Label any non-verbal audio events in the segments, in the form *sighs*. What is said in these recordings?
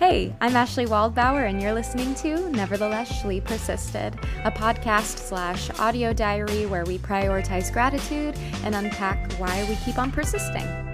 Hey, I'm Ashlee Waldbauer, and you're listening to Nevertheless Shlee Persisted, a podcast slash audio diary where we prioritize gratitude and unpack why we keep on persisting.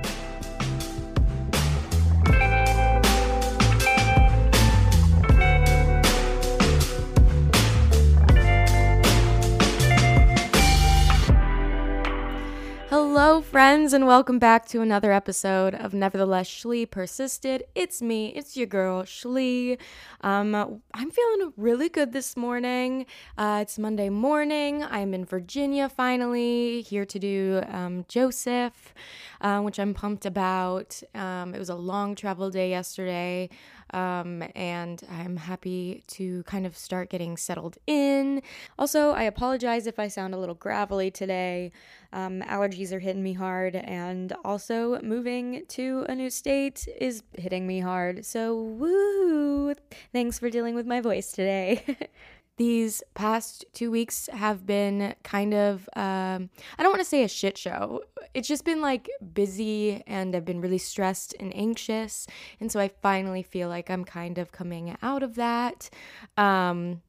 Friends, and welcome back to another episode of Nevertheless Shlee Persisted. It's me, it's your girl, Shlee. Um, I'm feeling really good this morning. Uh, it's Monday morning. I'm in Virginia finally, here to do um, Joseph, uh, which I'm pumped about. Um, it was a long travel day yesterday. Um, and I'm happy to kind of start getting settled in. Also, I apologize if I sound a little gravelly today. Um, allergies are hitting me hard, and also moving to a new state is hitting me hard. So, woo! Thanks for dealing with my voice today. *laughs* these past two weeks have been kind of um, i don't want to say a shit show. It's just been like busy and i've been really stressed and anxious and so i finally feel like i'm kind of coming out of that. Um,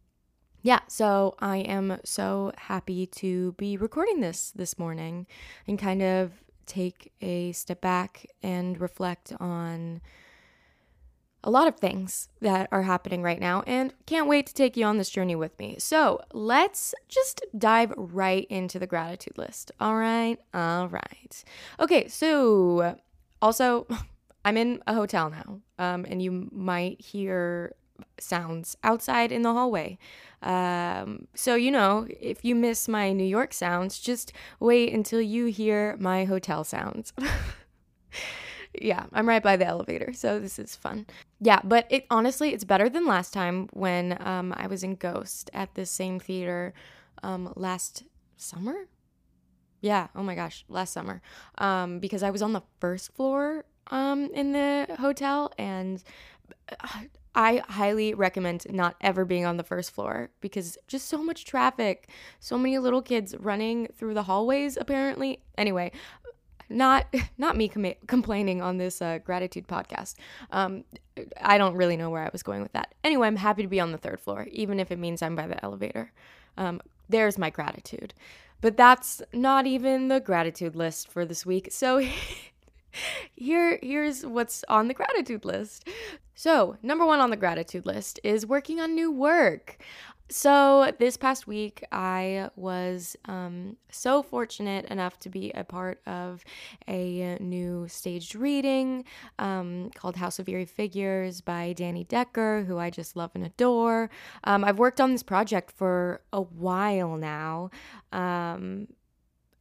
yeah so i am so happy to be recording this this morning and kind of take a step back and reflect on a lot of things that are happening right now and can't wait to take you on this journey with me. So let's just dive right into the gratitude list. All right. All right. Okay. So also, *laughs* I'm in a hotel now, um, and you might hear sounds outside in the hallway. Um, so, you know, if you miss my New York sounds, just wait until you hear my hotel sounds. *laughs* yeah, I'm right by the elevator, so this is fun. Yeah, but it honestly, it's better than last time when um, I was in Ghost at the same theater um, last summer. Yeah, oh my gosh, last summer. Um, because I was on the first floor um, in the hotel, and uh, I highly recommend not ever being on the first floor because just so much traffic, so many little kids running through the hallways. Apparently, anyway, not *laughs* not me com- complaining on this uh, gratitude podcast. Um, I don't really know where I was going with that. Anyway, I'm happy to be on the third floor, even if it means I'm by the elevator. Um, there's my gratitude. But that's not even the gratitude list for this week. So *laughs* here here's what's on the gratitude list. So, number 1 on the gratitude list is working on new work. So, this past week, I was um, so fortunate enough to be a part of a new staged reading um, called House of Eerie Figures by Danny Decker, who I just love and adore. Um, I've worked on this project for a while now. Um,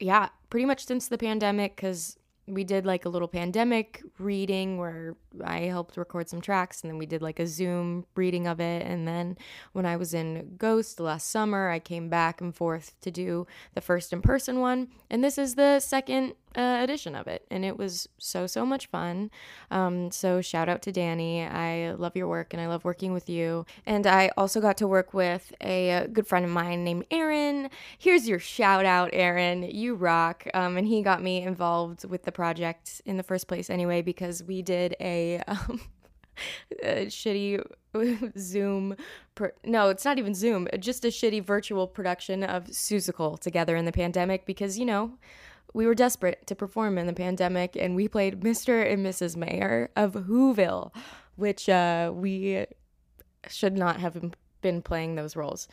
yeah, pretty much since the pandemic, because we did like a little pandemic reading where I helped record some tracks and then we did like a Zoom reading of it. And then when I was in Ghost last summer, I came back and forth to do the first in person one. And this is the second uh, edition of it, and it was so so much fun. Um, so shout out to Danny. I love your work, and I love working with you. And I also got to work with a, good friend of mine named Aaron. Here's your shout out, Aaron. You rock. Um, and he got me involved with the project in the first place, anyway, because we did a. *laughs* Um, a shitty *laughs* Zoom. Per- no, it's not even Zoom. Just a shitty virtual production of Seussical together in the pandemic because you know we were desperate to perform in the pandemic, and we played Mr. and Mrs. Mayor of Whoville, which uh, we should not have been playing those roles.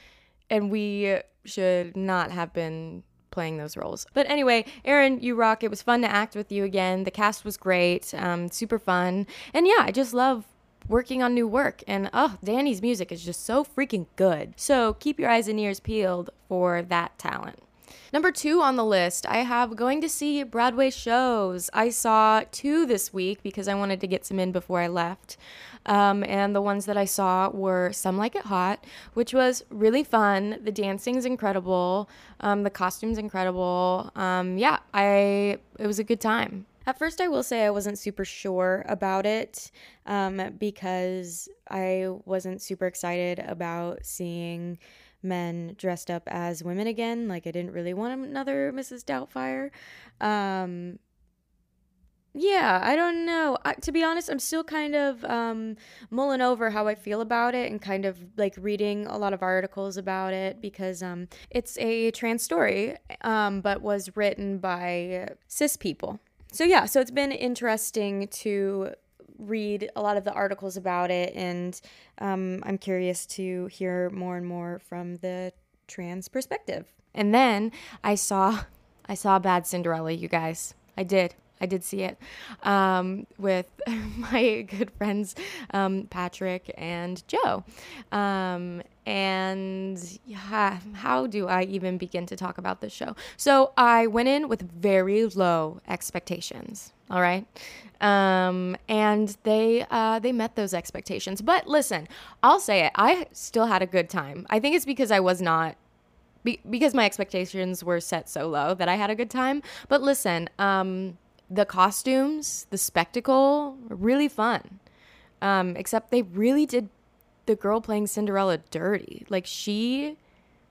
And we should not have been playing those roles. But anyway, Aaron, you rock. It was fun to act with you again. The cast was great, um, super fun. And yeah, I just love working on new work. And oh, Danny's music is just so freaking good. So keep your eyes and ears peeled for that talent. Number two on the list, I have going to see Broadway shows. I saw two this week because I wanted to get some in before I left. Um, and the ones that I saw were Some Like It Hot, which was really fun. The dancing's incredible. Um, the costume's incredible. Um, yeah, I it was a good time. At first, I will say I wasn't super sure about it um, because I wasn't super excited about seeing men dressed up as women again. Like I didn't really want another Mrs. Doubtfire. Um, yeah, I don't know. I, to be honest, I'm still kind of um, mulling over how I feel about it and kind of like reading a lot of articles about it because um, it's a trans story, um, but was written by cis people. So, yeah, so it's been interesting to read a lot of the articles about it, and um, I'm curious to hear more and more from the trans perspective. And then I saw, I saw Bad Cinderella, you guys. I did. I did see it um, with *laughs* my good friends um, Patrick and Joe. Um, and yeah, how do I even begin to talk about this show? So I went in with very low expectations. All right, um, and they uh, they met those expectations. But listen, I'll say it. I still had a good time. I think it's because I was not be- because my expectations were set so low that I had a good time. But listen, um, the costumes, the spectacle, really fun. Um, except they really did the girl playing Cinderella dirty. Like she,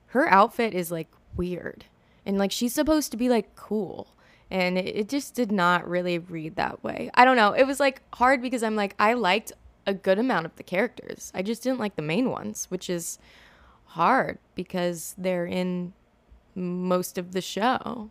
her outfit is like weird, and like she's supposed to be like cool, and it, it just did not really read that way. I don't know. It was like hard because I'm like I liked a good amount of the characters. I just didn't like the main ones, which is hard because they're in most of the show.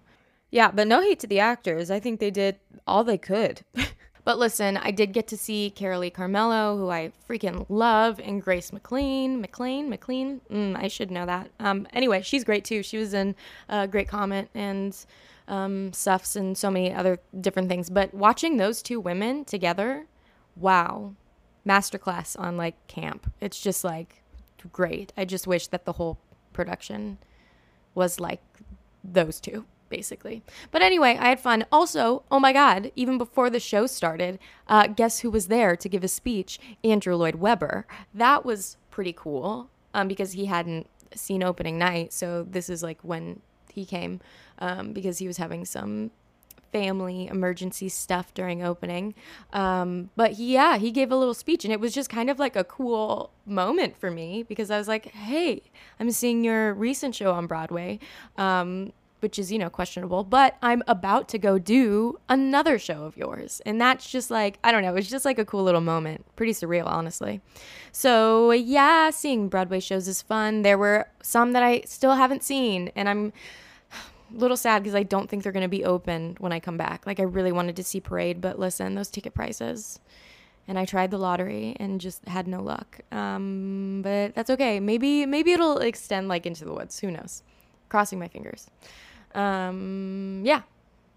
Yeah, but no hate to the actors. I think they did all they could. *laughs* but listen, I did get to see Carolee Carmello, who I freaking love, and Grace McLean. McLean? McLean? Mm, I should know that. Um, anyway, she's great too. She was in a Great Comet and um, Suffs and so many other different things. But watching those two women together, wow. Masterclass on like camp. It's just like great. I just wish that the whole production was like those two basically. But anyway, I had fun. Also, oh my God, even before the show started, uh, guess who was there to give a speech? Andrew Lloyd Webber. That was pretty cool um, because he hadn't seen opening night. So this is like when he came um, because he was having some family emergency stuff during opening. Um, but he, yeah, he gave a little speech and it was just kind of like a cool moment for me because I was like, hey, I'm seeing your recent show on Broadway. Um, which is, you know, questionable, but I'm about to go do another show of yours. And that's just like, I don't know, it's just like a cool little moment. Pretty surreal, honestly. So, yeah, seeing Broadway shows is fun. There were some that I still haven't seen, and I'm *sighs* a little sad because I don't think they're going to be open when I come back. Like, I really wanted to see Parade, but listen, those ticket prices. And I tried the lottery and just had no luck. Um, but that's okay. Maybe maybe it'll extend like into the woods. Who knows? Crossing my fingers. Um, yeah,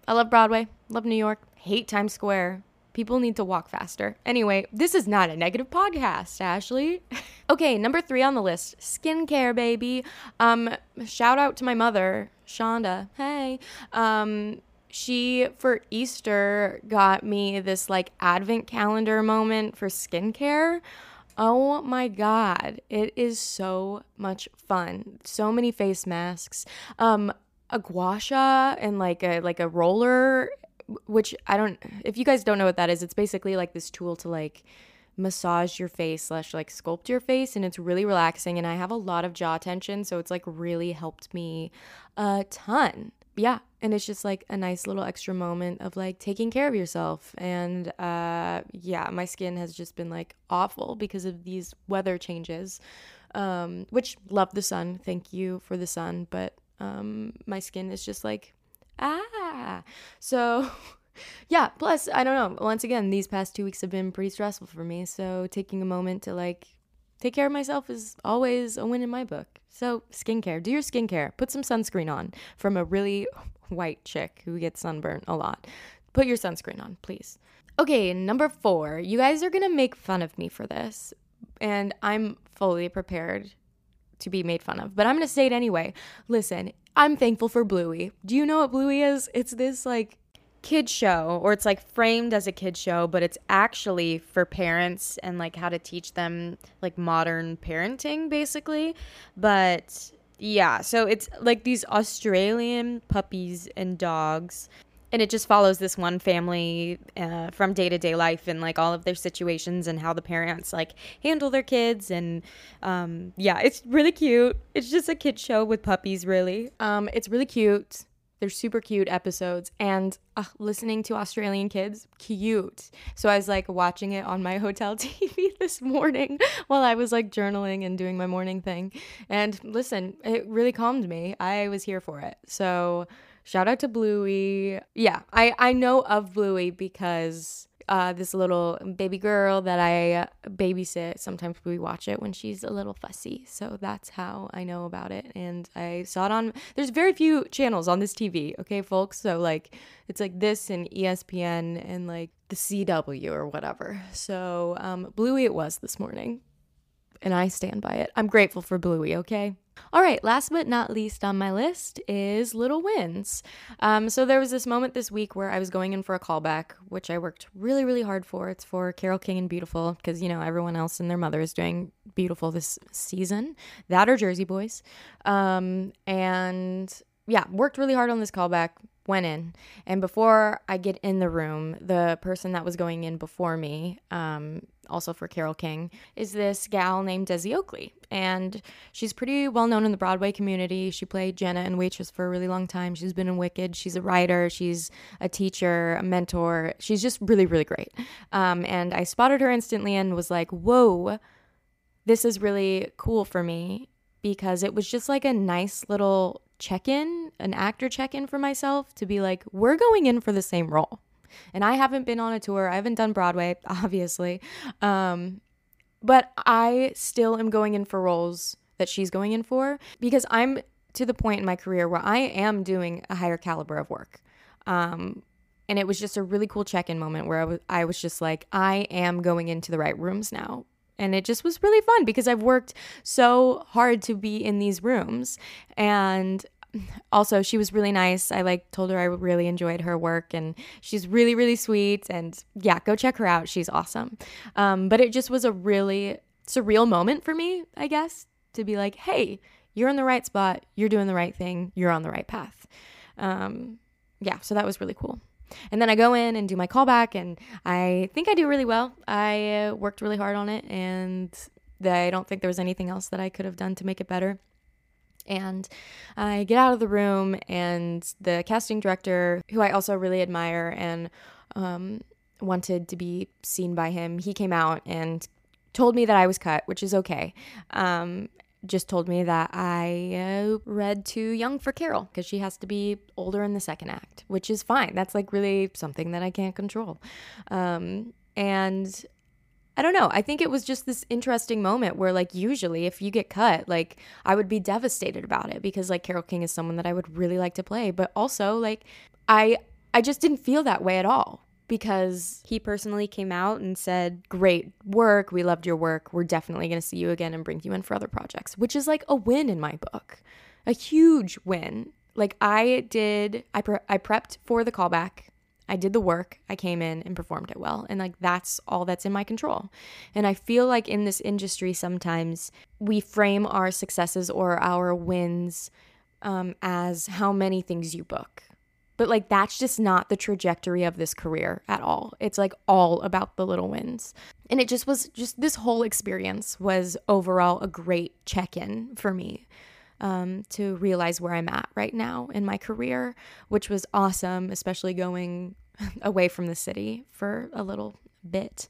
I love Broadway, love New York, hate Times Square. People need to walk faster. Anyway, this is not a negative podcast, Ashlee. *laughs* okay, number three on the list skincare, baby. Um, shout out to my mother, Shonda. Hey. Um, she, for Easter, got me this like advent calendar moment for skincare. Oh my god, it is so much fun. So many face masks. Um a gua sha and like a like a roller which I don't if you guys don't know what that is, it's basically like this tool to like massage your face slash like sculpt your face and it's really relaxing and I have a lot of jaw tension so it's like really helped me a ton. Yeah, and it's just like a nice little extra moment of like taking care of yourself and uh yeah, my skin has just been like awful because of these weather changes. Um which love the sun. Thank you for the sun, but um, my skin is just like, ah. So, *laughs* yeah, plus, I don't know. Once again, these past two weeks have been pretty stressful for me. So, taking a moment to like take care of myself is always a win in my book. So, skincare, do your skincare. Put some sunscreen on from a really *laughs* white chick who gets sunburnt a lot. Put your sunscreen on, please. Okay, number four. You guys are gonna make fun of me for this, and I'm fully prepared to be made fun of, but I'm to say it anyway. Listen, I'm thankful for Bluey. Do you know what Bluey is? It's this like kid show or it's like framed as a kid show, but it's actually for parents and like how to teach them like modern parenting basically. But yeah, so it's like these Australian puppies and dogs and it just follows this one family uh, from day to day life and like all of their situations and how the parents like handle their kids and um, yeah it's really cute it's just a kid show with puppies really um, it's really cute They're super cute episodes and uh, listening to Australian kids, cute. So I was like watching it on my *laughs* hotel *laughs* TV this morning *laughs* while I was like journaling and doing my morning thing. And listen, it really calmed me. I was here for it. So shout out to Bluey. Yeah, I, I know of Bluey because uh, this little baby girl that I babysit. Sometimes we watch it when she's a little fussy. So that's how I know about it. And I saw it on, there's very few channels on this TV, okay, folks? So, like, it's like this and ESPN and like the CW or whatever. So, um, Bluey it was this morning. And I stand by it. I'm grateful for Bluey, okay? All right, last but not least on my list is Little Wins. Um, so there was this moment this week where I was going in for a callback, which I worked really, really hard for. It's for Carole King and Beautiful, because, you know, everyone else and their mother is doing Beautiful this season. That or Jersey Boys. Um, and yeah, worked really hard on this callback, went in. And before I get in the room, the person that was going in before me, um, also for Carole King, is this gal named Desi Oakley. And she's pretty well known in the Broadway community. She played Jenna and Waitress for a really long time. She's been in Wicked. She's a writer. She's a teacher, a mentor. She's just really, really great. Um, and I spotted her instantly and was like, whoa, this is really cool for me because it was just like a nice little check in, an actor check in for myself to be like, we're going in for the same role. And I haven't been on a tour, I haven't done Broadway, *laughs* obviously. Um, but I still am going in for roles that she's going in for because I'm to the point in my career where I am doing a higher caliber of work. Um, and it was just a really cool check in moment where I was, I was just like, I am going into the right rooms now. And it just was really fun because I've worked so hard to be in these rooms. And also she was really nice. I like told her i really enjoyed her work and she's really really sweet and yeah go check her out. She's awesome. Um, but it just was a really surreal moment for me i guess to be like hey you're in the right spot. You're doing the right thing. You're on the right path. Um, yeah so that was really cool. And then I go in and do my callback, and I think I do really well. I uh, worked really hard on it, and I don't think there was anything else that I could have done to make it better. And I get out of the room, and the casting director, who I also really admire and um, wanted to be seen by him, he came out and told me that I was cut, which is okay. Um, just told me that I uh, read too young for Carole because she has to be older in the second act, which is fine. That's like really something that I can't control. Um, and I don't know. I think it was just this interesting moment where, like, usually if you get cut, like, I would be devastated about it because, like, Carole King is someone that I would really like to play. But also, like, I I just didn't feel that way at all because he personally came out and said, Great work. We loved your work. We're definitely going to see you again and bring you in for other projects, which is like a win in my book, a huge win. Like, I did, I, pre- I prepped for the callback. I did the work, I came in and performed it well. And like that's all that's in my control. And I feel like in this industry, sometimes we frame our successes or our wins um, as how many things you book. But like that's just not the trajectory of this career at all. It's like all about the little wins. And it just was just this whole experience was overall a great check in for me um, to realize where I'm at right now in my career, which was awesome, especially going *laughs* away from the city for a little bit.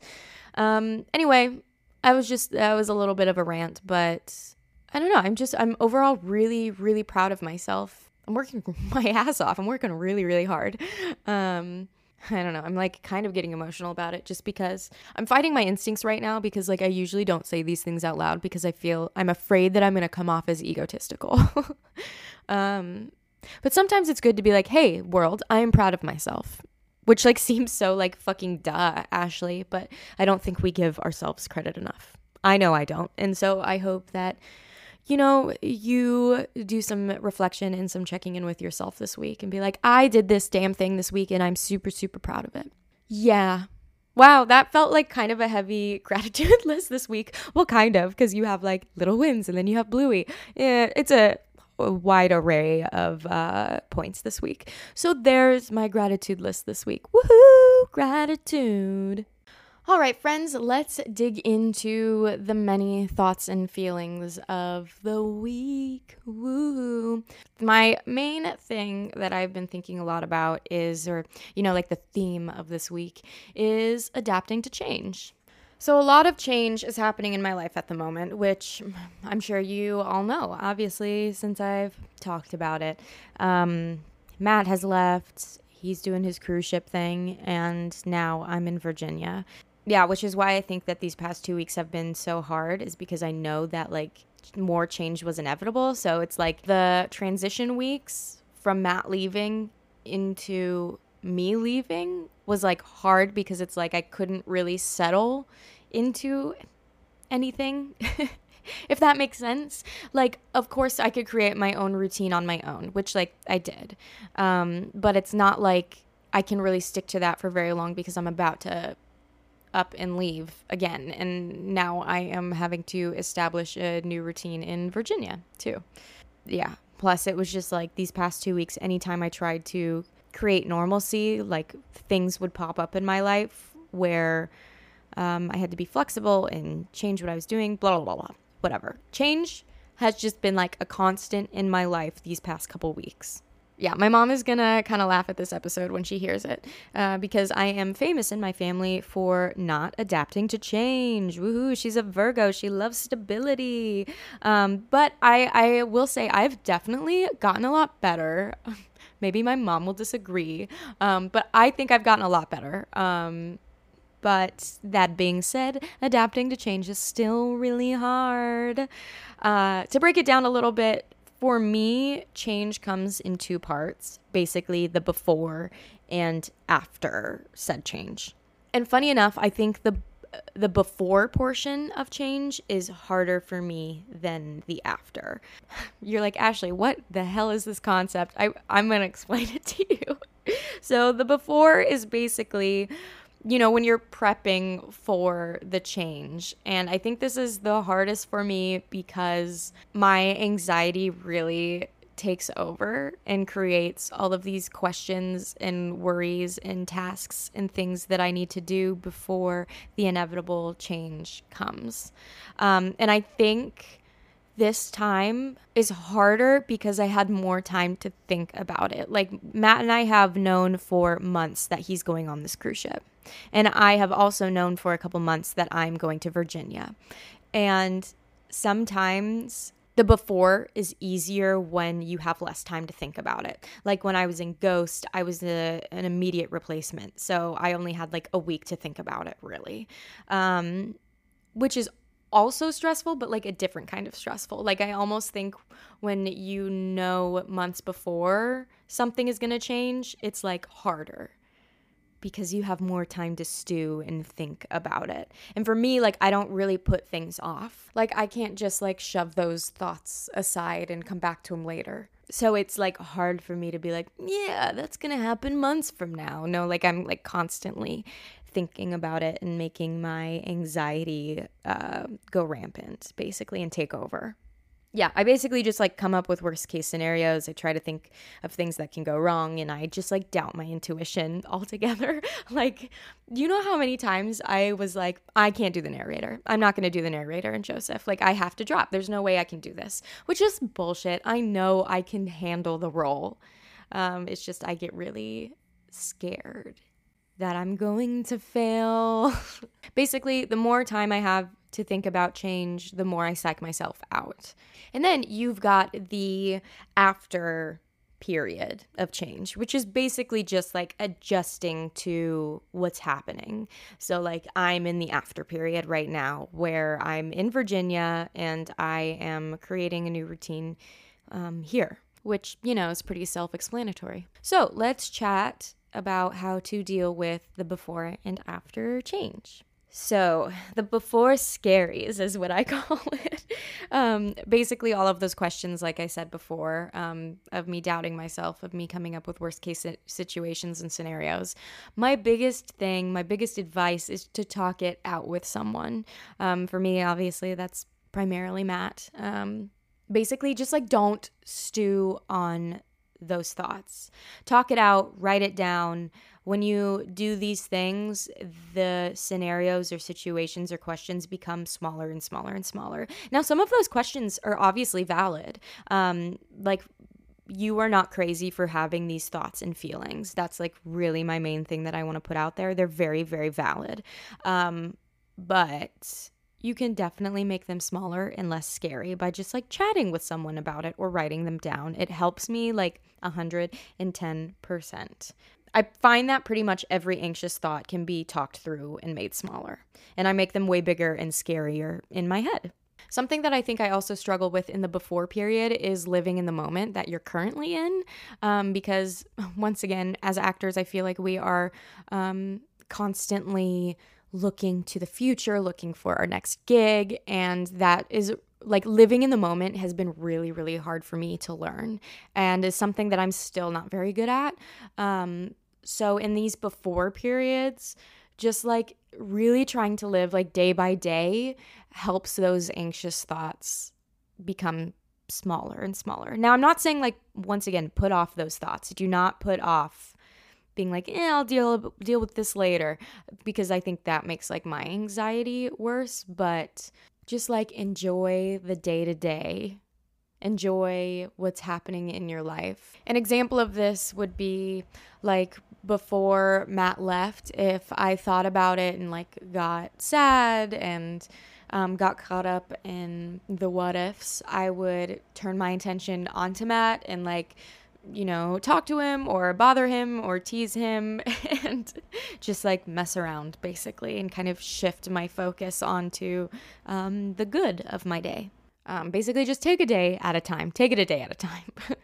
Um, anyway, I was just, that was a little bit of a rant, but I don't know. I'm just, I'm overall really, really proud of myself. I'm working *laughs* my ass off. I'm working really, really hard. Um, *laughs* I don't know. I'm like kind of getting emotional about it just because I'm fighting my instincts right now because like I usually don't say these things out loud because I feel I'm afraid that I'm going to come off as egotistical. *laughs* um but sometimes it's good to be like, "Hey, world, I am proud of myself." Which like *laughs* seems so like fucking duh, Ashlee, but I don't think we give ourselves credit enough. I know I don't. And so I hope that you know, you do some reflection and some checking in with yourself this week and be like, I did this damn thing this week and I'm super, super proud of it. Yeah. Wow, that felt like kind of a heavy *laughs* gratitude list this week. Well, kind of, because you have like little wins and then you have Bluey. Yeah, it's a, a wide array of uh, points this week. So there's my gratitude list this week. Woohoo! Gratitude. All right, friends, let's dig into the many thoughts and feelings of the week. Woo! My main thing that I've been thinking a lot about is, or, you know, like the theme of this week is adapting to change. So, a lot of change is happening in my life at the moment, which I'm sure you all know, obviously, since I've talked about it. Um, Matt has left, he's doing his cruise ship thing, and now I'm in Virginia yeah, which is why I think that these past two weeks have been so hard, is because I know that like more change was inevitable. So it's like the transition weeks from Matt leaving into me leaving was like hard because it's like I couldn't really settle into anything. *laughs* if that makes sense. Like, of course, I could create my own routine on my own, which, like, I did. Um, but it's not like I can really stick to that for very long because I'm about to up and leave again. And now I am having to establish a new routine in Virginia too. Yeah. Plus, it was just like these past two weeks, anytime I tried to create normalcy, like things would pop up in my life where um, I had to be flexible and change what I was doing, blah, blah, blah, blah, whatever. Change has just been like a constant in my life these past couple weeks yeah, my mom is gonna kind of laugh at this episode when she hears it uh, because I am famous in my family for not adapting to change. Woohoo! She's a Virgo. She loves stability. Um, but I, I will say I've definitely gotten a lot better. *laughs* Maybe my mom will disagree, um, but I think I've gotten a lot better. Um, but that being said, adapting to change is still really hard. Uh, to break it down a little bit, for me, change comes in two parts basically, the before and after said change. And funny enough, I think the the before portion of change is harder for me than the after. *laughs* You're like, Ashlee, what the hell is this concept? I, I'm going *laughs* to explain it to you. *laughs* so, the before is basically you know, when you're prepping for the change. And I think this is the hardest for me because my anxiety really takes over and creates all of these questions and worries and tasks and things that I need to do before the inevitable change comes. Um, and I think this time is harder because I had more time to think about it. Like, Matt and I have known for months that he's going on this cruise ship. And I have also known for a couple months that I'm going to Virginia. And sometimes the before is easier when you have less time to think about it. Like when I was in Ghost, I was a, an immediate replacement. So I only had like a week to think about it, really. Um, which is also stressful, but like a different kind of stressful. Like I almost think when you know months before something is going to change, it's like harder because you have more time to stew and think about it. And for me, like I don't really put things off. Like I can't just like shove those thoughts aside and come back to them later. So it's like hard for me to be like, yeah, that's going to happen months from now. No, like I'm like constantly thinking about it and making my anxiety uh, go rampant, basically, and take over. Yeah, I basically just like come up with worst case scenarios. I try to think of things that can go wrong and I just like doubt my intuition *laughs* altogether. *laughs* like, you know how many times I was like, I can't do the narrator. I'm not going to do the narrator in Joseph. Like, I have to drop. There's no way I can do this, which is bullshit. I know I can handle the role. Um, it's just I get really scared that I'm going to fail. *laughs* Basically, the more time I have to think about change, the more I psych myself out. And then you've got the after period of change, which is basically just like adjusting to what's happening. So, like, I'm in the after period right now where I'm in Virginia and I am creating a new routine um, here, which, you know, is pretty self explanatory. So, let's chat about how to deal with the before and after change. So, the before scaries is what I *laughs* call it. Um, basically, all of those questions, like I said before, um, of me doubting myself, of me coming up with worst case situations and scenarios. My biggest thing, my biggest advice is to talk it out with someone. Um, for me, obviously, that's primarily Matt. Um, basically, just like don't stew on those thoughts. Talk it out, write it down. When you do these things, the scenarios or situations or questions become smaller and smaller and smaller. Now, some of those questions are obviously valid. Um, like, you are not crazy for having these thoughts and feelings. That's like really my main thing that I want to put out there. They're very, very valid. Um, but you can definitely make them smaller and less scary by just like chatting with someone about it or writing them down. It helps me like 110%. I find that pretty much every anxious thought can be talked through and made smaller. And I make them way bigger and scarier in my head. Something that I think I also struggle with in the before period is living in the moment that you're currently in. Um, because, *laughs* once again, as actors, I feel like we are um, constantly looking to the future, looking for our next gig. And that is like living in the moment has been really, really hard for me to learn and is something that I'm still not very good at. Um, so, in these before periods, just like really trying to live like day by day helps those anxious thoughts become smaller and smaller. Now, I'm not saying like once again put off those thoughts. Do not put off being like, "Eh, I'll deal deal with this later," because I think that makes like my anxiety worse, but just like enjoy the day to day. Enjoy what's happening in your life. An example of this would be like before Matt left, if I thought about it and like got sad and um, got caught up in the what ifs, I would turn my attention onto Matt and like, you know, talk to him or bother him or tease him *laughs* and just like mess around basically and kind of shift my focus onto um, the good of my day. Um, basically, just take a day at a time, take it a day at a time. *laughs*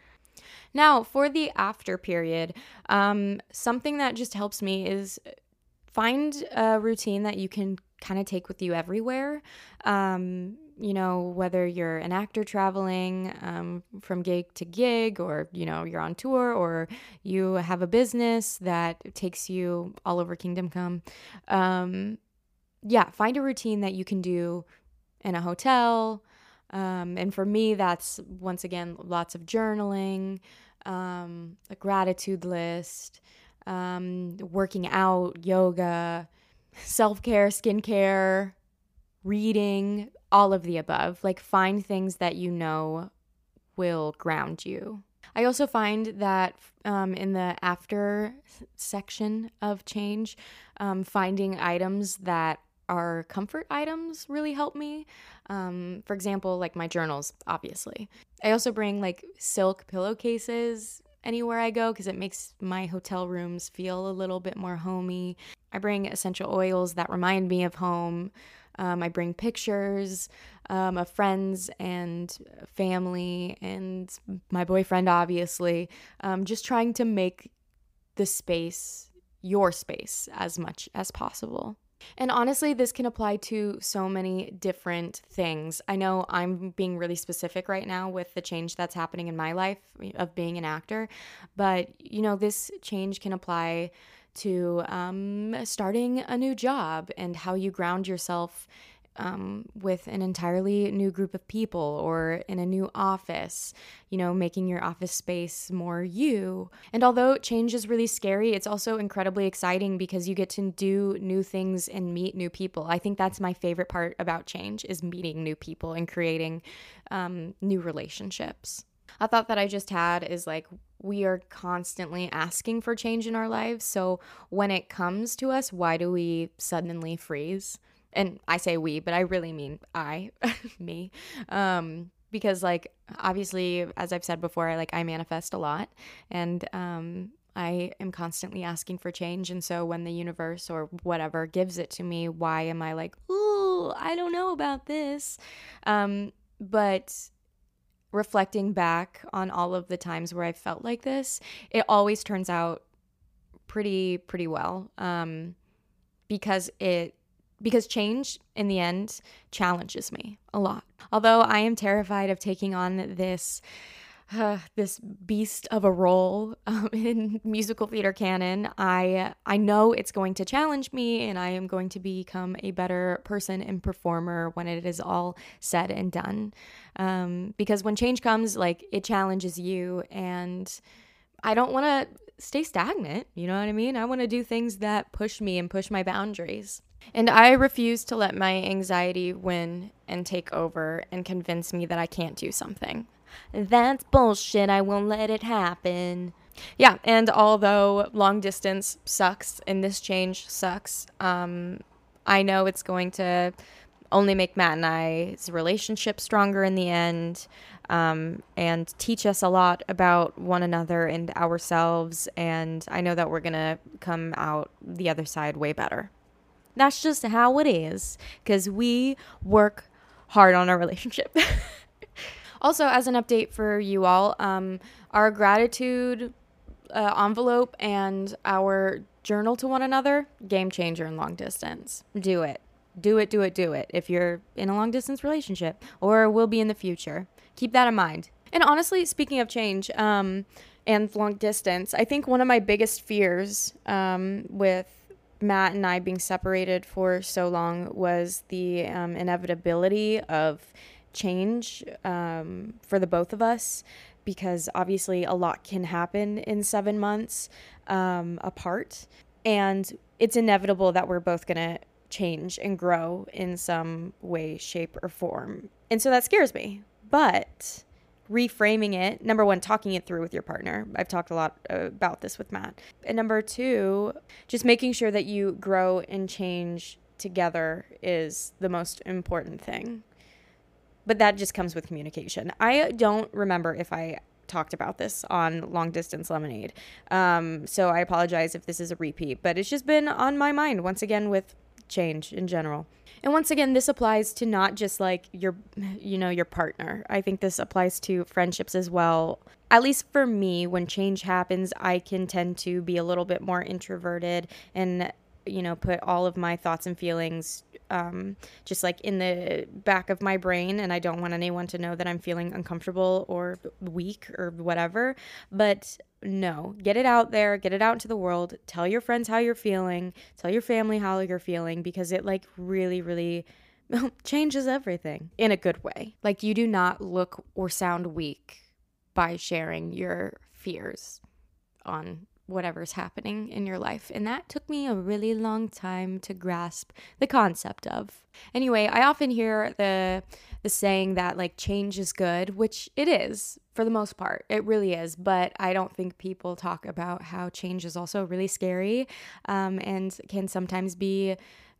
Now, for the after period, um, something that just helps me is find a routine that you can kind of take with you everywhere. Um, you know, whether you're an actor traveling um, from gig to gig, or, you know, you're on tour, or you have a business that takes you all over Kingdom Come. Um, yeah, find a routine that you can do in a hotel, um, and for me, that's once again lots of journaling, um, a gratitude list, um, working out, yoga, self care, skincare, reading, all of the above. Like, find things that you know will ground you. I also find that um, in the after section of change, um, finding items that are comfort items really help me. Um, for example, like my journals, obviously. I also bring like silk pillowcases anywhere I go because it makes my hotel rooms feel a little bit more homey. I bring essential oils that remind me of home. Um, I bring pictures um, of friends and family and my boyfriend, obviously. Um, just trying to make the space your space as much as possible. And honestly, this can apply to so many different things. I know I'm being really specific right now with the change that's happening in my life of being an actor, but you know, this change can apply to um, starting a new job and how you ground yourself um, with an entirely new group of people or in a new office, you know, making your office space more you. And although change is really scary, it's also incredibly exciting because you get to do new things and meet new people. I think that's my favorite part about change is meeting new people and creating um, new relationships. A thought that I just had is like we are constantly asking for change in our lives. So when it comes to us, why do we suddenly freeze? And I say we, but I really mean I, *laughs* me. Um, because like obviously, as I've said before, I like I manifest a lot, and um, I am constantly asking for change. And so when the universe or whatever gives it to me, why am I like, ooh, I don't know about this? Um, but reflecting back on all of the times where I felt like this, it always turns out pretty pretty well. Um, because it because change in the end challenges me a lot. Although I am terrified of taking on this uh, this beast of a role um, *laughs* in musical theater canon, I I know it's going to challenge me, and I am going to become a better person and performer when it is all said and done. Um, because when change comes, like it challenges you, and I don't want to stay stagnant. You know what I mean? I want to do things that push me and push my boundaries. And I refuse to let my anxiety win and take over and convince me that I can't do something. That's bullshit. I won't let it happen. Yeah, and although long distance sucks and this change sucks, um, I know it's going to only make Matt and I's relationship stronger in the end um, and teach us a lot about one another and ourselves. And I know that we're going to come out the other side way better. That's just how it is because we work hard on our relationship. *laughs* also, as an update for you all, um, our gratitude uh, envelope and our journal to one another game changer in long distance. Do it. Do it, do it, do it if you're in a long distance relationship or will be in the future. Keep that in mind. And honestly, speaking of change um, and long distance, I think one of my biggest fears um, with Matt and I being separated for so long was the um, inevitability of change um, for the both of us because obviously a lot can happen in seven months um, apart. And it's inevitable that we're both going to change and grow in some way, shape, or form. And so that scares me. But reframing it, number one, talking it through with your partner. I've talked a lot about this with Matt. And number two, just making sure that you grow and change together is the most important thing. But that just comes with communication. I don't remember if I talked about this on Long Distance Lemonade. Um, so I apologize if this is a repeat, but it's just been on my mind once again with change in general. And once again, this applies to not just like your, you know, your partner. I think this applies to friendships as well. At least for me, when change happens, I can tend to be a little bit more introverted and, you know, put all of my thoughts and feelings um, just like in the back of my brain. And I don't want anyone to know that I'm feeling uncomfortable or weak or whatever. But no, get it out there, get it out into the world. Tell your friends how you're feeling, tell your family how you're feeling because it like really, really *laughs* changes everything in a good way. Like you do not look or sound weak by sharing your fears on whatever's happening in your life. And that took me a really long time to grasp the concept of. Anyway, I often hear the the saying that like change is good, which it is for the most part. It really is, but I don't think people talk about how change is also really scary um, and can sometimes be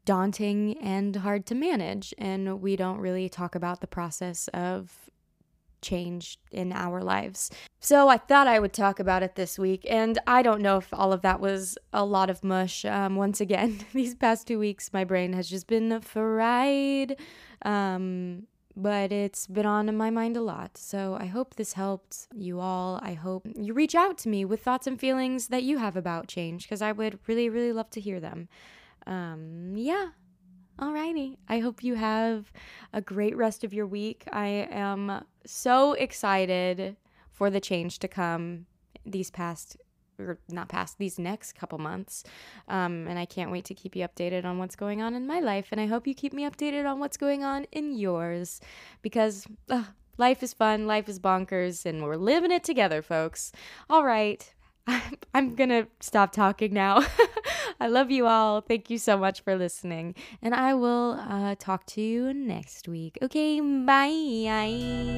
daunting and hard to manage. And we don't really talk about the process of change in our lives. So I thought I would talk about it this week, and I don't know if all of that was a lot of mush. Um, once again, *laughs* these past two weeks, my brain has just been fried, um, but it's been on my mind a lot. So I hope this helped you all. I hope you reach out to me with thoughts and feelings that you have about change, because I would really, really love to hear them. Um, yeah, Alrighty. I hope you have a great rest of your week. I am so excited for the change to come these past or not past these next couple months. Um, and I can't wait to keep you updated on what's going on in my life. And I hope you keep me updated on what's going on in yours because uh, life is fun, life is bonkers, and we're living it together, folks. All right. *laughs* I'm going to stop talking now. *laughs* I love you all. Thank you so much for listening. And I will uh, talk to you next week. Okay, bye.